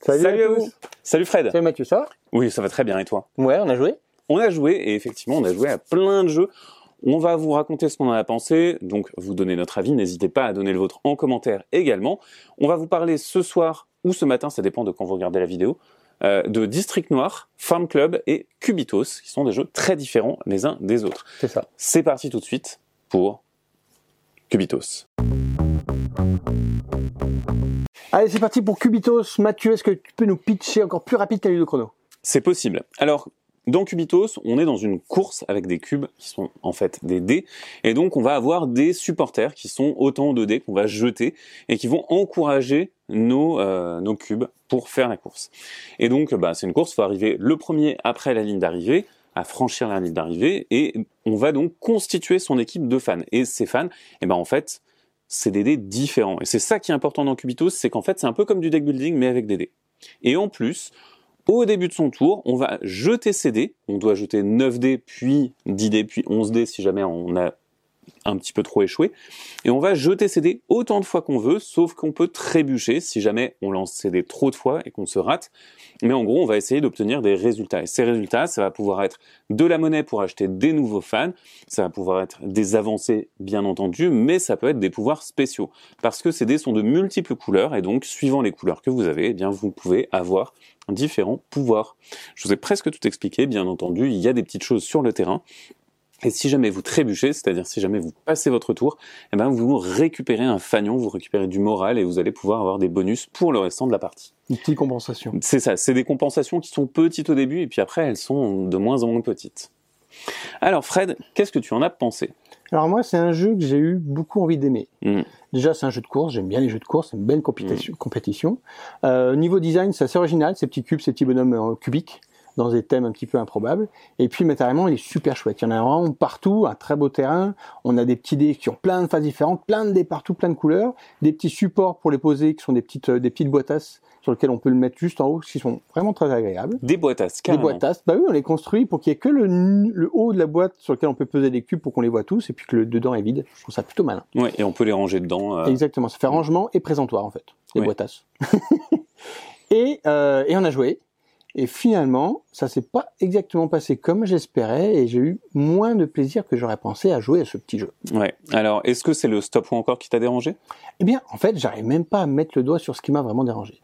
Salut, Salut à à vous. Salut Fred. Salut Mathieu, ça va? Oui, ça va très bien et toi? Ouais, on a joué. On a joué et effectivement, on a joué à plein de jeux. On va vous raconter ce qu'on en a pensé, donc vous donner notre avis. N'hésitez pas à donner le vôtre en commentaire également. On va vous parler ce soir ou ce matin, ça dépend de quand vous regardez la vidéo, euh, de District Noir, Farm Club et Cubitos, qui sont des jeux très différents les uns des autres. C'est ça. C'est parti tout de suite pour Cubitos. Allez, c'est parti pour Cubitos. Mathieu, est-ce que tu peux nous pitcher encore plus rapide qu'un de chrono? C'est possible. Alors, dans Cubitos, on est dans une course avec des cubes qui sont en fait des dés. Et donc, on va avoir des supporters qui sont autant de dés qu'on va jeter et qui vont encourager nos, euh, nos cubes pour faire la course. Et donc, bah, c'est une course, il faut arriver le premier après la ligne d'arrivée à franchir la ligne d'arrivée et on va donc constituer son équipe de fans. Et ces fans, eh ben en fait, c'est des dés différents. Et c'est ça qui est important dans Cubitos, c'est qu'en fait, c'est un peu comme du deck building, mais avec des dés. Et en plus, au début de son tour, on va jeter ses dés. On doit jeter 9 dés, puis 10 dés, puis 11 dés si jamais on a un petit peu trop échoué. Et on va jeter ses dés autant de fois qu'on veut, sauf qu'on peut trébucher si jamais on lance ses dés trop de fois et qu'on se rate. Mais en gros, on va essayer d'obtenir des résultats. Et ces résultats, ça va pouvoir être de la monnaie pour acheter des nouveaux fans, ça va pouvoir être des avancées, bien entendu, mais ça peut être des pouvoirs spéciaux. Parce que ces dés sont de multiples couleurs, et donc, suivant les couleurs que vous avez, eh bien, vous pouvez avoir différents pouvoirs. Je vous ai presque tout expliqué, bien entendu, il y a des petites choses sur le terrain. Et si jamais vous trébuchez, c'est-à-dire si jamais vous passez votre tour, eh ben vous récupérez un fanion, vous récupérez du moral et vous allez pouvoir avoir des bonus pour le restant de la partie. Une petite compensation. C'est ça, c'est des compensations qui sont petites au début et puis après elles sont de moins en moins petites. Alors Fred, qu'est-ce que tu en as pensé? Alors moi, c'est un jeu que j'ai eu beaucoup envie d'aimer. Hmm. Déjà, c'est un jeu de course. J'aime bien les jeux de course. C'est une belle compétition. compétition. Euh, niveau design, c'est assez original. Ces petits cubes, ces petits bonhommes euh, cubiques dans des thèmes un petit peu improbables. Et puis matériellement, il est super chouette. Il y en a vraiment partout, un très beau terrain. On a des petits dés qui ont plein de phases différentes, plein de dés partout, plein de couleurs, des petits supports pour les poser qui sont des petites euh, des petites boîtasses sur lesquelles on peut le mettre juste en haut, qui sont vraiment très agréables. Des boîtasses, Des carrément. boîtasses, bah oui, on les construit pour qu'il y ait que le, le haut de la boîte sur lequel on peut peser des cubes pour qu'on les voit tous, et puis que le dedans est vide. Je trouve ça plutôt malin. Ouais, et on peut les ranger dedans. euh, Exactement, ça fait rangement et présentoir en fait, les Ouais. boîtasses. et, euh, et on a joué. Et finalement, ça s'est pas exactement passé comme j'espérais et j'ai eu moins de plaisir que j'aurais pensé à jouer à ce petit jeu. Ouais. Alors, est-ce que c'est le stop ou encore qui t'a dérangé? Eh bien, en fait, j'arrive même pas à mettre le doigt sur ce qui m'a vraiment dérangé.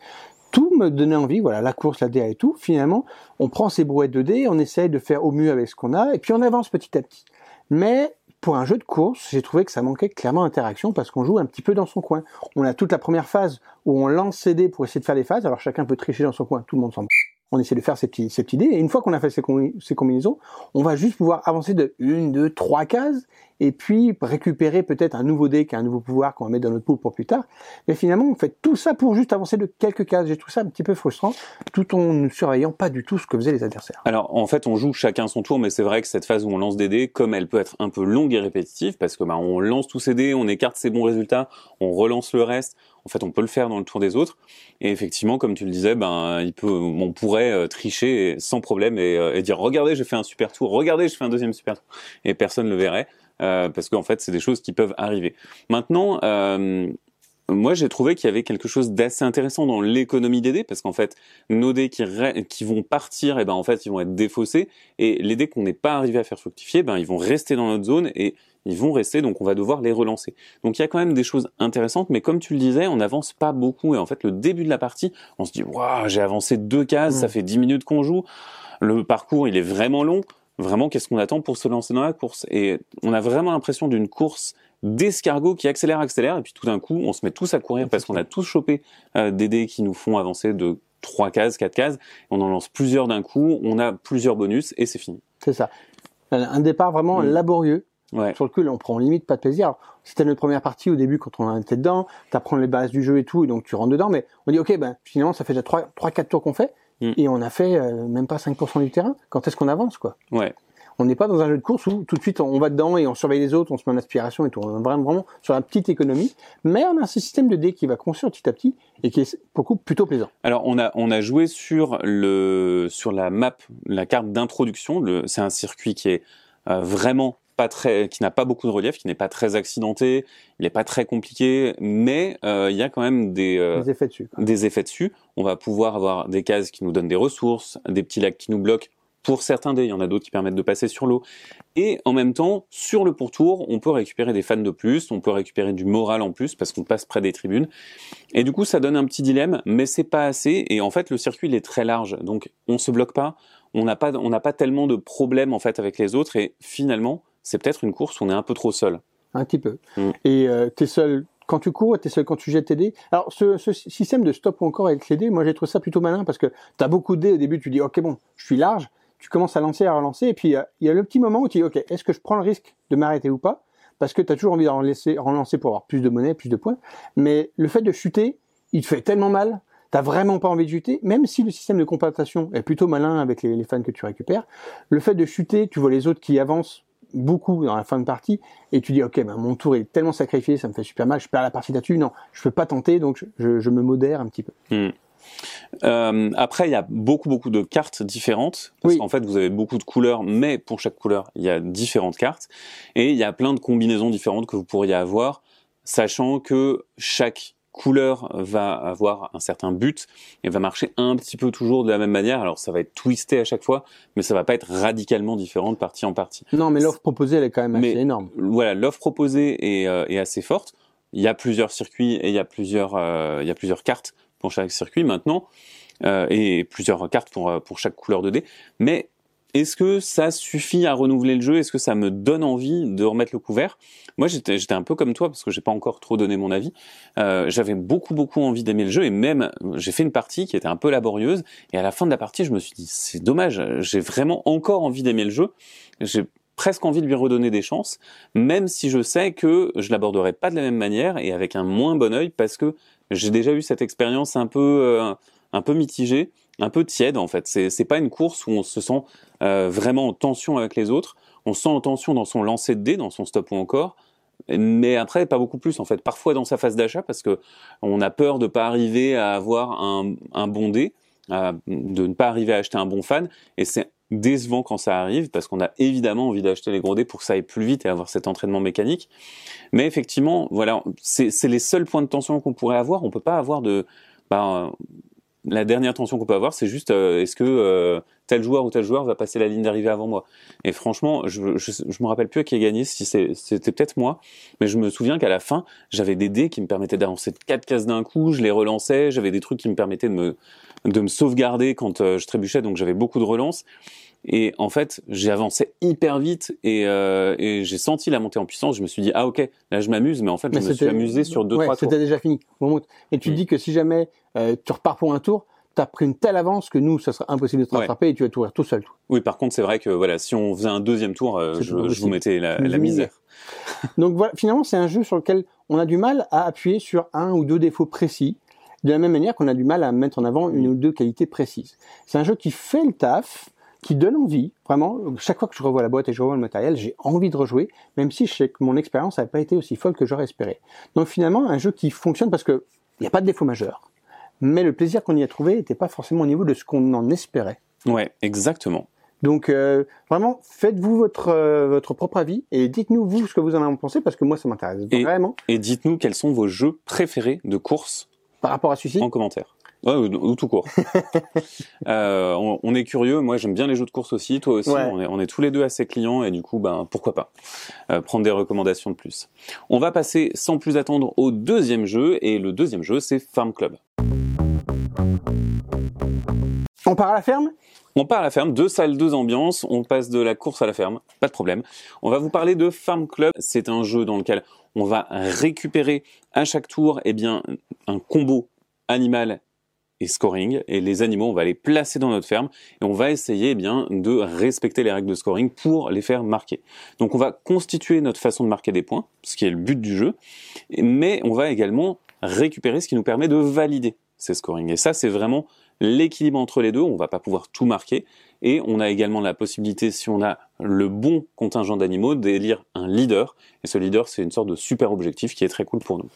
Tout me donnait envie, voilà, la course, la DA et tout. Finalement, on prend ces brouettes de dés, on essaye de faire au mieux avec ce qu'on a, et puis on avance petit à petit. Mais pour un jeu de course, j'ai trouvé que ça manquait clairement d'interaction parce qu'on joue un petit peu dans son coin. On a toute la première phase où on lance ses dés pour essayer de faire les phases. Alors chacun peut tricher dans son coin, tout le monde s'en bat. On essaie de faire ces petits, ces. Et une fois qu'on a fait ces combinaisons, on va juste pouvoir avancer de une, deux, trois cases et puis récupérer peut-être un nouveau dé qui a un nouveau pouvoir qu'on va mettre dans notre pool pour plus tard. Mais finalement, on fait tout ça pour juste avancer de quelques cases. J'ai trouvé ça un petit peu frustrant, tout en ne surveillant pas du tout ce que faisaient les adversaires. Alors, en fait, on joue chacun son tour, mais c'est vrai que cette phase où on lance des dés, comme elle peut être un peu longue et répétitive, parce que bah, on lance tous ces dés, on écarte ses bons résultats, on relance le reste. En fait, on peut le faire dans le tour des autres. Et effectivement, comme tu le disais, ben, il peut, on pourrait euh, tricher sans problème et, euh, et dire regardez, j'ai fait un super tour, regardez, je fais un deuxième super tour, et personne le verrait, euh, parce qu'en fait, c'est des choses qui peuvent arriver. Maintenant. Euh, moi, j'ai trouvé qu'il y avait quelque chose d'assez intéressant dans l'économie des dés, parce qu'en fait, nos dés qui, qui vont partir, et ben en fait, ils vont être défaussés, et les dés qu'on n'est pas arrivé à faire fructifier, ben ils vont rester dans notre zone et ils vont rester, donc on va devoir les relancer. Donc il y a quand même des choses intéressantes, mais comme tu le disais, on n'avance pas beaucoup, et en fait, le début de la partie, on se dit, waouh, j'ai avancé deux cases, Mm. ça fait dix minutes qu'on joue, le parcours, il est vraiment long. Vraiment, qu'est-ce qu'on attend pour se lancer dans la course? Et on a vraiment l'impression d'une course d'escargot qui accélère, accélère, et puis tout d'un coup, on se met tous à courir parce qu'on a tous chopé euh, des dés qui nous font avancer de trois cases, quatre cases. On en lance plusieurs d'un coup, on a plusieurs bonus et c'est fini. C'est ça. Un départ vraiment Mm. laborieux. Ouais. Sur le coup, là, on prend limite pas de plaisir. C'était notre première partie au début quand on était dedans. T'apprends les bases du jeu et tout, et donc tu rentres dedans. Mais on dit, ok, ben finalement, ça fait déjà 3 trois, quatre tours qu'on fait, Mm. et on a fait euh, même pas 5% du terrain. Quand est-ce qu'on avance, quoi? Ouais. On n'est pas dans un jeu de course où tout de suite on va dedans et on surveille les autres, on se met en aspiration et tout. On est vraiment, vraiment sur la petite économie. Mais on a un système de dés qui va construire petit à petit et qui est pour le coup plutôt plaisant. Alors on a on a joué sur le sur la map, la carte d'introduction. C'est un circuit qui est euh, vraiment pas très, qui n'a pas beaucoup de relief, qui n'est pas très accidenté, il n'est pas très compliqué, mais euh, il y a quand même des, euh, des effets dessus. Des effets dessus. On va pouvoir avoir des cases qui nous donnent des ressources, des petits lacs qui nous bloquent. Pour certains dés, il y en a d'autres qui permettent de passer sur l'eau. Et en même temps, sur le pourtour, on peut récupérer des fans de plus, on peut récupérer du moral en plus parce qu'on passe près des tribunes. Et du coup, ça donne un petit dilemme, mais c'est pas assez. Et en fait, le circuit il est très large, donc on se bloque pas. On n'a pas, on n'a pas tellement de problèmes en fait avec les autres. Et finalement, c'est peut-être une course où on est un peu trop seul. Un petit peu. Mm. Et euh, tu es seul quand tu cours et tu es seul quand tu jettes tes dés. Alors, ce, ce système de stop ou encore avec les dés, moi j'ai trouvé ça plutôt malin parce que tu as beaucoup de dés au début, tu dis, ok, bon, je suis large, tu commences à lancer, à relancer, et puis euh, il y a le petit moment où tu dis, ok, est-ce que je prends le risque de m'arrêter ou pas? Parce que tu as toujours envie de relancer, relancer pour avoir plus de monnaie, plus de points. Mais le fait de chuter, il te fait tellement mal, t'as vraiment pas envie de chuter, même si le système de compensation est plutôt malin avec les, les fans que tu récupères. Le fait de chuter, tu vois les autres qui avancent beaucoup dans la fin de partie et tu dis ok ben mon tour est tellement sacrifié ça me fait super mal je perds la partie là-dessus non je peux pas tenter donc je, je me modère un petit peu hmm. euh, après il y a beaucoup beaucoup de cartes différentes parce qu'en fait vous avez beaucoup de couleurs mais pour chaque couleur il y a différentes cartes et il y a plein de combinaisons différentes que vous pourriez avoir sachant que chaque couleur va avoir un certain but et va marcher un petit peu toujours de la même manière. Alors ça va être twisté à chaque fois, mais ça va pas être radicalement différent de partie en partie. Non, mais l'offre proposée elle est quand même assez énorme. Voilà, l'offre proposée est, euh, est, assez forte. Il y a plusieurs circuits et il y a plusieurs euh, il y a plusieurs cartes pour chaque circuit maintenant euh, et plusieurs cartes pour pour chaque couleur de dé. Mais est-ce que ça suffit à renouveler le jeu? Est-ce que ça me donne envie de remettre le couvert? Moi, j'étais, un peu comme toi parce que j'ai pas encore trop donné mon avis. Euh, j'avais beaucoup, beaucoup envie d'aimer le jeu et même j'ai fait une partie qui était un peu laborieuse et à la fin de la partie, je me suis dit c'est dommage. J'ai vraiment encore envie d'aimer le jeu. J'ai presque envie de lui redonner des chances, même si je sais que je l'aborderai pas de la même manière et avec un moins bon œil parce que j'ai déjà eu cette expérience un peu, euh, un peu mitigée un peu tiède en fait. C'est pas une course où on se sent euh, vraiment en tension avec les autres. On se sent en tension dans son lancer de dés, dans son stop ou encore, mais après pas beaucoup plus en fait. Parfois dans sa phase d'achat parce que on a peur de pas arriver à avoir un, un bon dé, de ne pas arriver à acheter un bon fan, et c'est décevant quand ça arrive parce qu'on a évidemment envie d'acheter les gros dés pour que ça aille plus vite et avoir cet entraînement mécanique. Mais effectivement, voilà, c'est les seuls points de tension qu'on pourrait avoir. On peut pas avoir de, bah, la dernière tension qu'on peut avoir, c'est juste euh, est-ce que euh, tel joueur ou tel joueur va passer la ligne d'arrivée avant moi? Et franchement, je, je, je, me rappelle plus à qui a gagné, si c'était peut-être moi, mais je me souviens qu'à la fin, j'avais des dés qui me permettaient d'avancer quatre cases d'un coup, je les relançais, j'avais des trucs qui me permettaient de me de me sauvegarder quand euh, je trébuchais, donc j'avais beaucoup de relances. Et en fait, j'ai avancé hyper vite et, euh, et j'ai senti la montée en puissance. Je me suis dit ah ok, là je m'amuse, mais en fait je me suis amusé sur deux ouais, trois tours. C'était déjà fini. Et tu mm. dis que si jamais euh, tu repars pour un tour, tu as pris une telle avance que nous, ça sera impossible de te rattraper et tu vas tout tout seul. Oui, par contre, c'est vrai que voilà, si on faisait un deuxième tour, euh, je, je, vous mettais la, la misère. Donc voilà, finalement, c'est un jeu sur lequel on a du mal à appuyer sur un ou deux défauts précis, de la même manière qu'on a du mal à mettre en avant une ou deux qualités précises. C'est un jeu qui fait le taf, qui donne envie, vraiment. Chaque fois que je revois la boîte et je revois le matériel, j'ai envie de rejouer, même si je sais que mon expérience n'a pas été aussi folle que j'aurais espéré. Donc finalement, un jeu qui fonctionne parce que il n'y a pas de défaut majeur mais le plaisir qu'on y a trouvé n'était pas forcément au niveau de ce qu'on en espérait. Ouais, exactement. Donc euh, vraiment, faites-vous votre euh, votre propre avis et dites-nous vous ce que vous en avez pensé parce que moi ça m'intéresse vraiment. Et dites-nous quels sont vos jeux préférés de course par rapport à celui-ci? en commentaire. Ouais, ou, tout court. euh, on, on, est curieux. Moi, j'aime bien les jeux de course aussi. Toi aussi. On, est, on, est, tous les deux assez clients et du coup, ben pourquoi pas euh, prendre des recommandations de plus. On va passer sans plus attendre au deuxième jeu et le deuxième jeu, c'est Farm Club. On part à la ferme? On part à la ferme, deux salles, deux ambiances, on passe de la course à la ferme, pas de problème. On va vous parler de Farm Club, c'est un jeu dans lequel on va récupérer à chaque tour eh bien, un combo animal et scoring, et les animaux, on va les placer dans notre ferme, et on va essayer eh bien, de respecter les règles de scoring pour les faire marquer. Donc on va constituer notre façon de marquer des points, ce qui est le but du jeu, mais on va également récupérer ce qui nous permet de valider ces scoring. Et ça, c'est vraiment l'équilibre entre les deux. On va pas pouvoir tout marquer. Et on a également la possibilité, si on a le bon contingent d'animaux, d'élire un leader. Et ce leader, c'est une sorte de super objectif qui est très cool pour nous.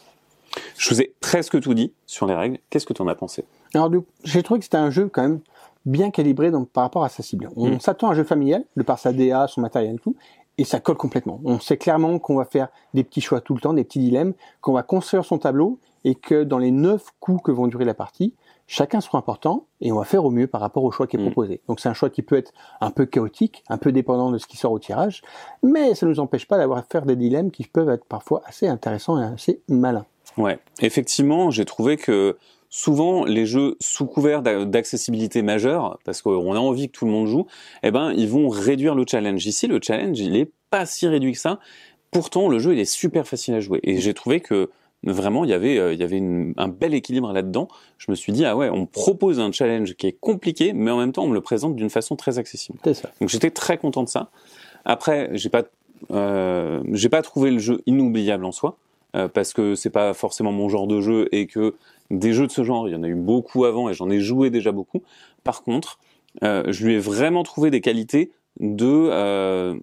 Je vous ai presque tout dit sur les règles. Qu'est-ce que tu en as pensé? Alors, j'ai trouvé que c'était un jeu quand même bien calibré donc, par rapport à sa cible. On mm. s'attend à un jeu familial, de par sa DA, son matériel et tout. et ça colle complètement. On sait clairement qu'on va faire des petits choix tout le temps, des petits dilemmes, qu'on va construire son tableau et que dans les neuf coups que vont durer la partie, chacun sera important et on va faire au mieux par rapport au choix qui est Mm. proposé. Donc c'est un choix qui peut être un peu chaotique, un peu dépendant de ce qui sort au tirage, mais ça ne nous empêche pas d'avoir à faire des dilemmes qui peuvent être parfois assez intéressants et assez malins. Ouais, effectivement, j'ai trouvé que souvent les jeux sous couvert d'a- d'accessibilité majeure, parce qu'on a envie que tout le monde joue, eh ben ils vont réduire le challenge. Ici, le challenge, il est pas si réduit que ça. Pourtant, le jeu, il est super facile à jouer. Et j'ai trouvé que vraiment, il y avait, euh, il y avait une- un bel équilibre là-dedans. Je me suis dit, ah ouais, on propose un challenge qui est compliqué, mais en même temps, on me le présente d'une façon très accessible. C'est ça. Donc j'étais très content de ça. Après, j'ai pas, euh, j'ai pas trouvé le jeu inoubliable en soi, euh, parce que c'est pas forcément mon genre de jeu et que des jeux de ce genre, il y en a eu beaucoup avant et j'en ai joué déjà beaucoup. Par contre, euh, je lui ai vraiment trouvé des qualités de euh,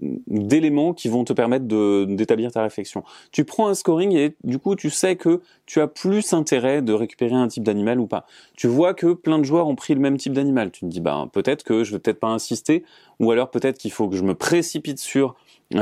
d'éléments qui vont te permettre d'établir ta réflexion. Tu prends un scoring et du coup tu sais que tu as plus intérêt de récupérer un type d'animal ou pas. Tu vois que plein de joueurs ont pris le même type d'animal. Tu te dis bah peut-être que je vais peut-être pas insister ou alors peut-être qu'il faut que je me précipite sur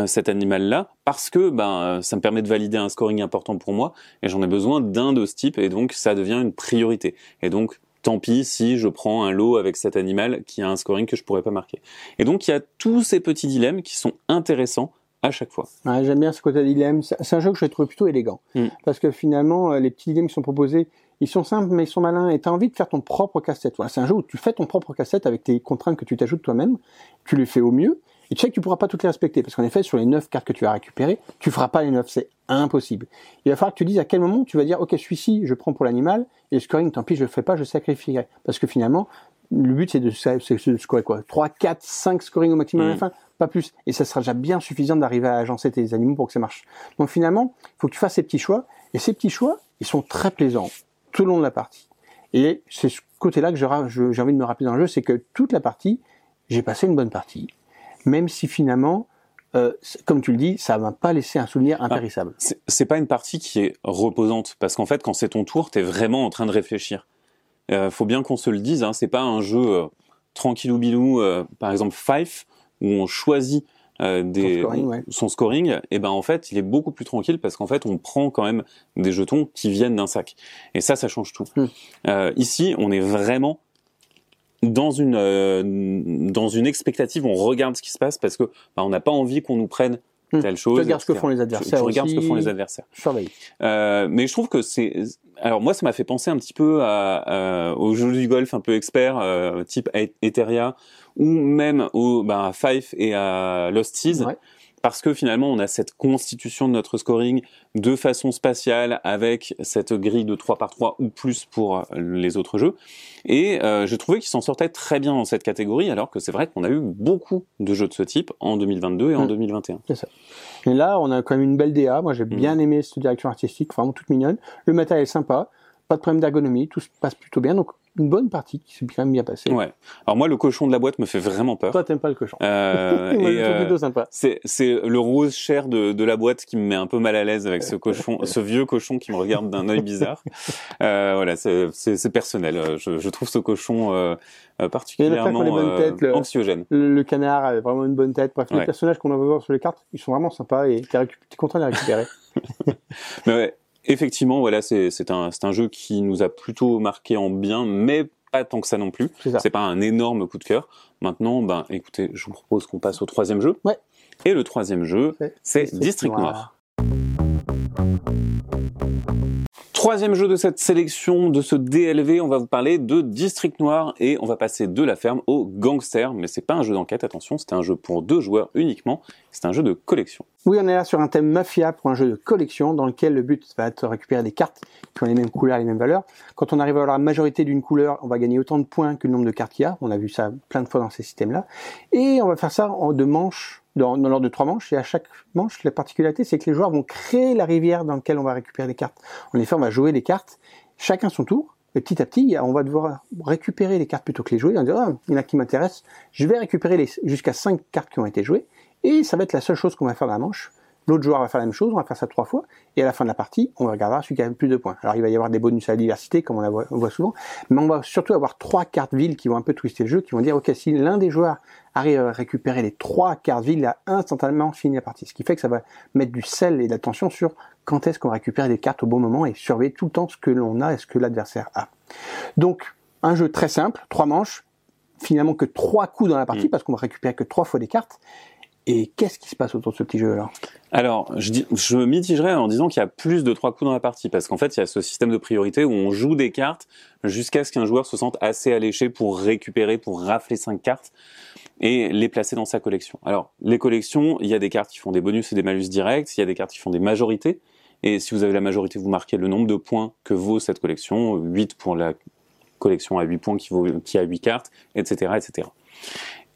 cet animal-là parce que ben euh, ça me permet de valider un scoring important pour moi et j'en ai besoin d'un de ce type et donc ça devient une priorité. Et donc tant pis si je prends un lot avec cet animal qui a un scoring que je pourrais pas marquer. Et donc il y a tous ces petits dilemmes qui sont intéressants à chaque fois. Ouais, J'aime bien ce côté dilemme. C'est c'est un jeu que je trouve plutôt élégant. Mm. Parce que finalement, euh, les petits dilemmes qui sont proposés, ils sont simples, mais ils sont malins. Et tu as envie de faire ton propre casse-tête. Voilà, c'est un jeu où tu fais ton propre casse-tête avec tes contraintes que tu t'ajoutes toi-même. Tu les fais au mieux. Et tu sais que tu pourras pas toutes les respecter. Parce qu'en effet, sur les neuf cartes que tu vas récupérer, tu feras pas les neuf. C'est impossible. Il va falloir que tu dises à quel moment tu vas dire, OK, celui-ci, je prends pour l'animal. Et le scoring, tant pis, je le fais pas, je sacrifierai. Parce que finalement, le but, c'est de, de scorer quoi? 3, 4, 5 scoring au maximum à la Mm. fin pas plus. Et ça sera déjà bien suffisant d'arriver à agencer tes animaux pour que ça marche. Donc finalement, il faut que tu fasses ces petits choix. Et ces petits choix, ils sont très plaisants tout le long de la partie. Et c'est ce côté-là que j'ai envie de me rappeler dans le jeu, c'est que toute la partie, j'ai passé une bonne partie. Même si finalement, euh, comme tu le dis, ça m'a pas laissé un souvenir impérissable. C'est c'est pas une partie qui est reposante parce qu'en fait quand c'est ton tour, t'es vraiment en train de réfléchir. Euh, faut bien qu'on se le dise, hein, c'est pas un jeu euh, tranquillou bilou, euh, par exemple Five où on choisit euh, des, scoring, ouais. son scoring, et ben en fait il est beaucoup plus tranquille parce qu'en fait on prend quand même des jetons qui viennent d'un sac. Et ça, ça change tout. Hmm. Ici, on est vraiment dans une euh, dans une expectative, on regarde ce qui se passe parce que bah, on n'a pas envie qu'on nous prenne Hmm. telle Tu chose. regardes ce que font les adversaires tu regardes ce que font les adversaires. Surveille. Euh, mais je trouve que c'est. Alors moi, ça m'a fait penser un petit peu à, à- au jeu du golf un peu expert, euh, type Eteria, ou même au ben, à Five et à Lost Seas, Ouais. Parce que finalement, on a cette constitution de notre scoring de façon spatiale avec cette grille de 3 par 3 ou plus pour les autres jeux. Et euh, je trouvais qu'ils s'en sortaient très bien dans cette catégorie, alors que c'est vrai qu'on a eu beaucoup de jeux de ce type en 2022 et en Mm. 2021. Et là, on a quand même une belle DA. Moi, j'ai Mm. bien aimé cette direction artistique, vraiment toute mignonne. Le matériel est sympa, pas de problème d'ergonomie, tout se passe plutôt bien. Donc, une bonne partie qui s'est quand même bien passée. Ouais. Alors moi, le cochon de la boîte me fait vraiment peur. Toi, t'aimes pas le cochon. Euh, et, euh, plutôt sympa. C'est, c'est le rose cher de, de la boîte qui me met un peu mal à l'aise avec ce cochon, ce vieux cochon qui me regarde d'un œil bizarre. Euh, voilà, c'est, c'est, c'est personnel. Euh, Je, je trouve ce cochon euh, euh, particulièrement les euh, têtes, le- anxiogène. Le, le canard a vraiment une bonne tête. Bref, les Ouais. personnages qu'on va voir sur les cartes, ils sont vraiment sympas et t'es récup- t'es content de les récupérer. Mais ouais, effectivement, voilà, c'est, un, un jeu qui nous a plutôt marqué en bien, mais pas tant que ça non plus. C'est pas un énorme coup de cœur. Maintenant, ben, écoutez, je vous propose qu'on passe au troisième jeu. Ouais. Et le troisième jeu, C'est District District Noir. Noir. Troisième jeu de cette sélection, de ce DLV, on va vous parler de District Noir et on va passer de la ferme au gangster. Mais c'est pas un jeu d'enquête, attention, c'est un jeu pour deux joueurs uniquement. C'est un jeu de collection. Oui, on est là sur un thème mafia pour un jeu de collection dans lequel le but va être de récupérer des cartes qui ont les mêmes couleurs, les mêmes valeurs. Quand on arrive à avoir la majorité d'une couleur, on va gagner autant de points que le nombre de cartes qu'il y a. On a vu ça plein de fois dans ces systèmes-là. Et on va faire ça en deux manches, dans, l'ordre de trois manches. Et à chaque manche, la particularité, c'est que les joueurs vont créer la rivière dans laquelle on va récupérer les cartes. En effet, on va jouer les cartes, chacun son tour. Et petit à petit, on va devoir récupérer les cartes plutôt que les jouer. On va ah, il y en a qui m'intéressent. Je vais récupérer jusqu'à cinq cartes qui ont été jouées. Et ça va être la seule chose qu'on va faire dans la manche. L'autre joueur va faire la même chose, on va faire ça trois fois, et à la fin de la partie, on regardera celui qui a le plus de points. Alors il va y avoir des bonus à la diversité, comme on, la voit, on voit souvent, mais on va surtout avoir trois cartes villes qui vont un peu twister le jeu, qui vont dire, ok, si l'un des joueurs arrive à récupérer les trois cartes villes, il a instantanément fini la partie. Ce qui fait que ça va mettre du sel et de l'attention sur quand est-ce qu'on récupère des cartes au bon moment et surveiller tout le temps ce que l'on a et ce que l'adversaire a. Donc, un jeu très simple, trois manches, finalement que trois coups dans la partie, Mm. parce qu'on va récupérer que trois fois des cartes. Et qu'est-ce qui se passe autour de ce petit jeu alors Alors, je, dis, je mitigerais en disant qu'il y a plus de trois coups dans la partie, parce qu'en fait, il y a ce système de priorité où on joue des cartes jusqu'à ce qu'un joueur se sente assez alléché pour récupérer, pour rafler cinq cartes et les placer dans sa collection. Alors, les collections, il y a des cartes qui font des bonus et des malus directs, il y a des cartes qui font des majorités, et si vous avez la majorité, vous marquez le nombre de points que vaut cette collection, 8 pour la collection à 8 points qui, vaut, qui a 8 cartes, etc. etc.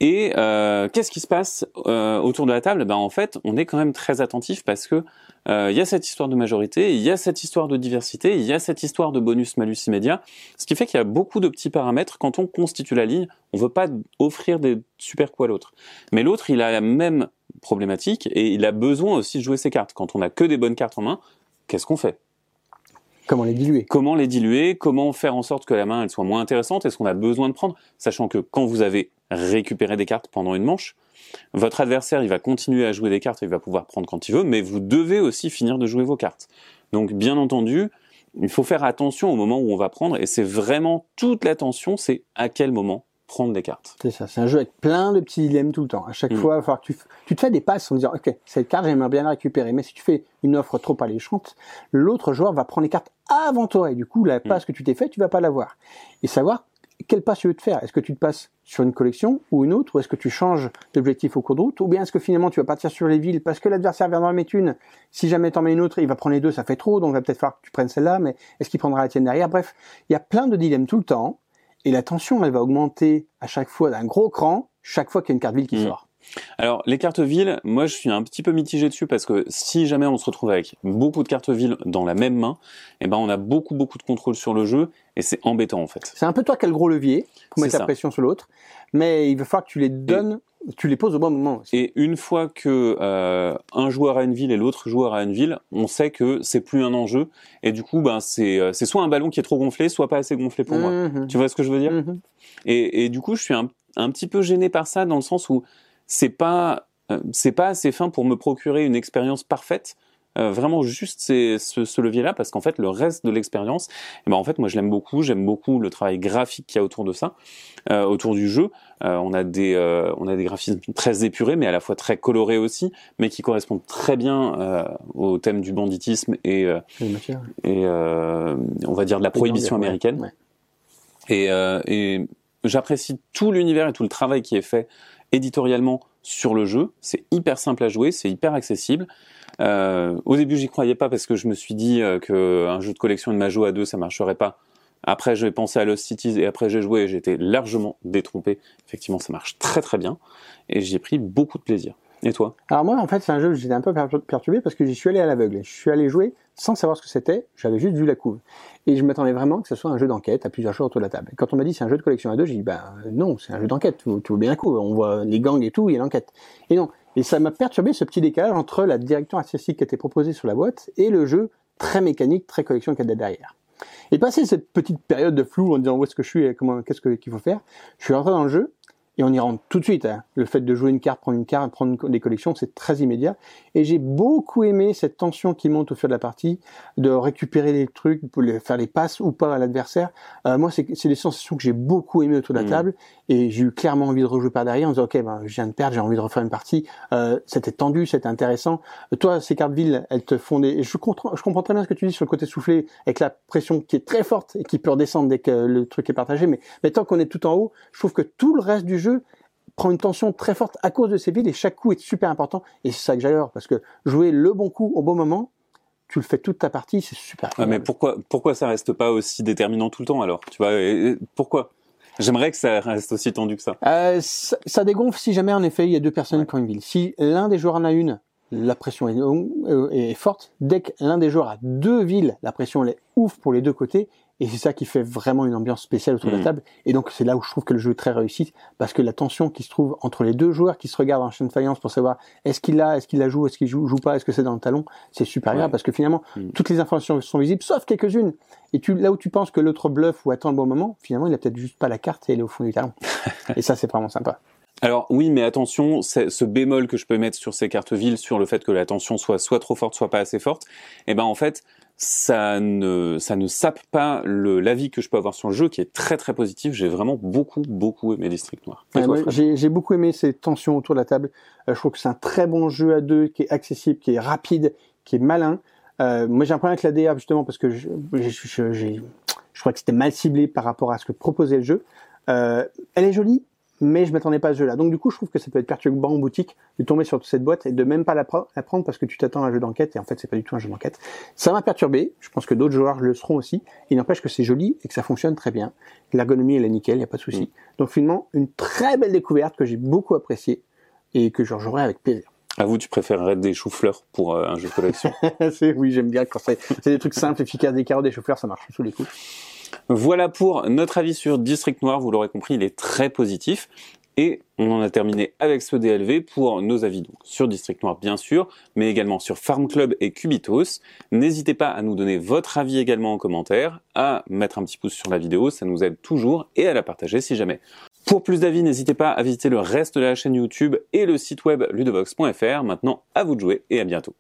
Et euh, qu'est-ce qui se passe euh, autour de la table? Ben en fait, on est quand même très attentif parce que euh, il y a cette histoire de majorité, il y a cette histoire de diversité, il y a cette histoire de bonus-malus immédiat, ce qui fait qu'il y a beaucoup de petits paramètres. Quand on constitue la ligne, on veut pas offrir des super coups à l'autre, mais l'autre il a la même problématique et il a besoin aussi de jouer ses cartes. Quand on a que des bonnes cartes en main, qu'est-ce qu'on fait? Comment les diluer? Comment les diluer? Comment faire en sorte que la main elle soit moins intéressante? Est-ce qu'on a besoin de prendre? Sachant que quand vous avez récupéré des cartes pendant une manche, votre adversaire il va continuer à jouer des cartes et il va pouvoir prendre quand il veut, mais vous devez aussi finir de jouer vos cartes. Donc bien entendu, il faut faire attention au moment où on va prendre et c'est vraiment toute l'attention, c'est à quel moment prendre des cartes. C'est ça, c'est un jeu avec plein de petits dilemmes tout le temps. À chaque Mm. fois, il va falloir que tu, te fais des passes en disant, ok, cette carte, j'aimerais bien la récupérer. Mais si tu fais une offre trop alléchante, l'autre joueur va prendre les cartes avant toi. Et du coup, la passe que tu t'es fait, tu vas pas l'avoir. Et savoir quelle passe tu veux te faire? Est-ce que tu te passes sur une collection ou une autre, ou est-ce que tu changes d'objectif au cours de route, ou bien est-ce que finalement tu vas partir sur les villes parce que l'adversaire vient d'en mettre une? Si jamais t'en mets une autre, il va prendre les deux, ça fait trop, donc il va peut-être falloir que tu prennes celle-là, mais est-ce qu'il prendra la tienne derrière? Bref, il y a plein de dilemmes tout le temps. Et la tension, elle va augmenter à chaque fois d'un gros cran, chaque fois qu'il y a une carte ville qui Mm. sort. Alors les cartes villes, moi je suis un petit peu mitigé dessus parce que si jamais on se retrouve avec beaucoup de cartes villes dans la même main, eh ben on a beaucoup beaucoup de contrôle sur le jeu et c'est embêtant en fait. C'est un peu toi qui as le gros levier pour mettre la pression sur l'autre, mais il va falloir que tu les donnes, tu les poses au bon moment aussi. Et une fois que euh, un joueur a une ville et l'autre joueur a une ville, on sait que c'est plus un enjeu et du coup ben c'est euh, c'est soit un ballon qui est trop gonflé, soit pas assez gonflé pour moi. Mhm. Tu vois ce que je veux dire? Mhm. et, et du coup je suis un, un petit peu gêné par ça dans le sens où c'est pas euh, c'est pas assez fin pour me procurer une expérience parfaite. Euh, vraiment juste c'est ce, ce levier-là parce qu'en fait le reste de l'expérience, eh ben en fait moi je l'aime beaucoup, j'aime beaucoup le travail graphique qu'il y a autour de ça, euh, autour du jeu. Euh, on a des euh, on a des graphismes très épurés mais à la fois très colorés aussi, mais qui correspondent très bien euh, au thème du banditisme et euh, et euh, on va dire de la prohibition américaine. ouais. Et, euh, et j'apprécie tout l'univers et tout le travail qui est fait éditorialement sur le jeu. C'est hyper simple à jouer, c'est hyper accessible. Euh, au début, j'y croyais pas parce que je me suis dit euh, que un jeu de collection de Majo à deux, ça marcherait pas. Après, j'ai pensé à Lost Cities et après j'ai joué et j'étais largement détrompé. Effectivement, ça marche très très bien et j'y ai pris beaucoup de plaisir. Et toi Alors moi, en fait, c'est un jeu où j'étais un peu per- perturbé parce que j'y suis allé à l'aveugle. Je suis allé jouer sans savoir ce que c'était. J'avais juste vu la couve. Et je m'attendais vraiment que ce soit un jeu d'enquête à plusieurs joueurs autour de la table. Et quand on m'a dit c'est un jeu de collection à deux, j'ai dit ben non, c'est un jeu d'enquête. Tu, vois bien la couve. On voit les gangs et tout, il y a l'enquête. Et non. Et ça m'a perturbé ce petit décalage entre la direction artistique qui était proposée sur la boîte et le jeu très mécanique, très collection qu'il y a derrière. Et passé cette petite période de flou en disant où est-ce que je suis et comment, qu'est-ce que- qu'il faut faire, je suis rentré dans le jeu et on y rentre tout de suite. hein. Le fait de jouer une carte, prendre une carte, prendre des collections, c'est très immédiat. Et j'ai beaucoup aimé cette tension qui monte au fur de la partie, de récupérer les trucs, pour les, faire les passes ou pas à l'adversaire. Euh, moi, c'est des sensations que j'ai beaucoup aimées autour de la Mhm. table. Et j'ai eu clairement envie de rejouer par derrière en disant, OK, ben, je viens de perdre, j'ai envie de refaire une partie. Euh, c'était tendu, c'était intéressant. Toi, ces cartes villes, elles te font des... Je comprends, je comprends très bien ce que tu dis sur le côté soufflé, avec la pression qui est très forte et qui peut redescendre dès que le truc est partagé. Mais, mais tant qu'on est tout en haut, je trouve que tout le reste du jeu prend une tension très forte à cause de ces villes et chaque coup est super important. Et c'est ça que j'adore, parce que jouer le bon coup au bon moment, tu le fais toute ta partie, c'est super. Ouais, mais pourquoi pourquoi ça reste pas aussi déterminant tout le temps alors? Tu vois pourquoi? J'aimerais que ça reste aussi tendu que ça. Euh, ça, ça dégonfle si jamais en effet il y a deux personnes Ouais. qui ont une ville. Si l'un des joueurs en a une, la pression est, euh, est forte. Dès que l'un des joueurs a deux villes, la pression elle est ouf pour les deux côtés. Et c'est ça qui fait vraiment une ambiance spéciale autour de la Mm. table. Et donc c'est là où je trouve que le jeu est très réussi, parce que la tension qui se trouve entre les deux joueurs qui se regardent en chaîne de faïence pour savoir est-ce qu'il l'a, est-ce qu'il la joue, est-ce qu'il joue, joue pas, est-ce que c'est dans le talon, c'est super Ouais. grave parce que finalement Mm. toutes les informations sont visibles, sauf quelques-unes. Et tu, là où tu penses que l'autre bluffe ou attend le bon moment, finalement il a peut-être juste pas la carte et elle est au fond du talon. et ça c'est vraiment sympa. Alors oui, mais attention, ce bémol que je peux mettre sur ces cartes villes, sur le fait que la tension soit soit trop forte, soit pas assez forte, eh ben en fait, ça ne ça ne sape pas le l'avis que je peux avoir sur le jeu, qui est très très positif. J'ai vraiment beaucoup beaucoup aimé District Noir. J'ai beaucoup aimé ces tensions autour de la table. Euh, je trouve que c'est un très bon jeu à deux, qui est accessible, qui est rapide, qui est malin. Euh, moi, j'ai un problème avec la DA justement parce que je, je, je, je crois que c'était mal ciblé par rapport à ce que proposait le jeu. Euh, elle est jolie, mais je m'attendais pas à ce jeu-là. Donc du coup, je trouve que ça peut être perturbant en boutique de tomber sur cette boîte et de même pas la, pre- la prendre parce que tu t'attends à un jeu d'enquête et en fait, c'est pas du tout un jeu d'enquête. Ça m'a perturbé. Je pense que d'autres joueurs le seront aussi. Il n'empêche que c'est joli et que ça fonctionne très bien. L'ergonomie elle est nickel, il y a pas de souci. Donc finalement, une très belle découverte que j'ai beaucoup appréciée et que je rejouerai avec plaisir. À vous, tu préférerais des choux-fleurs pour euh, un jeu de collection? Oui, j'aime bien quand c'est, des trucs simples, efficaces, des carottes, des chauffeurs, ça marche sous les coups. Voilà pour notre avis sur District Noir. Vous l'aurez compris, il est très positif. Et on en a terminé avec ce DLV pour nos avis sur District Noir bien sûr, mais également sur Farm Club et Cubitos. N'hésitez pas à nous donner votre avis également en commentaire, à mettre un petit pouce sur la vidéo, ça nous aide toujours, et à la partager si jamais. Pour plus d'avis, n'hésitez pas à visiter le reste de la chaîne YouTube et le site web ludobox.fr. Maintenant, à vous de jouer et à bientôt.